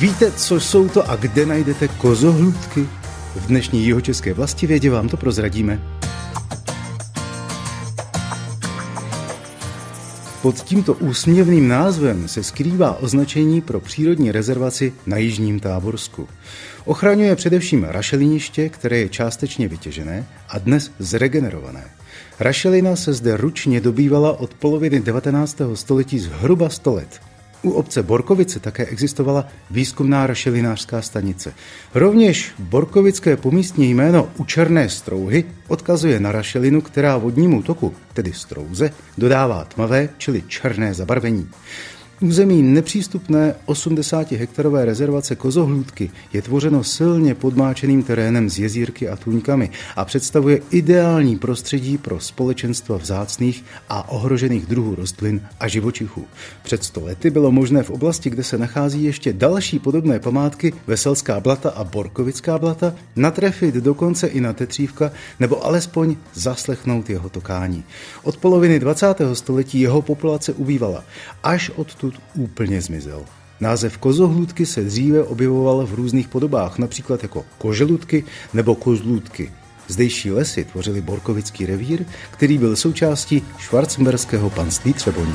Víte, co jsou to a kde najdete kozohlůdky? V dnešní jihočeské vlasti vědě vám to prozradíme. Pod tímto úsměvným názvem se skrývá označení pro přírodní rezervaci na Jižním Táborsku. Ochraňuje především rašeliniště, které je částečně vytěžené a dnes zregenerované. Rašelina se zde ručně dobývala od poloviny 19. století zhruba 100 let. U obce Borkovice také existovala výzkumná rašelinářská stanice. Rovněž borkovické pomístní jméno u Černé strouhy odkazuje na rašelinu, která vodnímu toku, tedy strouze, dodává tmavé, čili černé zabarvení. Území nepřístupné 80 hektarové rezervace Kozohlůdky je tvořeno silně podmáčeným terénem s jezírky a tůňkami a představuje ideální prostředí pro společenstva vzácných a ohrožených druhů rostlin a živočichů. Před sto lety bylo možné v oblasti, kde se nachází ještě další podobné památky, Veselská blata a Borkovická blata, natrefit dokonce i na Tetřívka nebo alespoň zaslechnout jeho tokání. Od poloviny 20. století jeho populace ubývala. Až odtud odtud úplně zmizel. Název kozohlůdky se dříve objevoval v různých podobách, například jako koželutky nebo kozlůdky. Zdejší lesy tvořily Borkovický revír, který byl součástí švarcemberského panství Třeboní.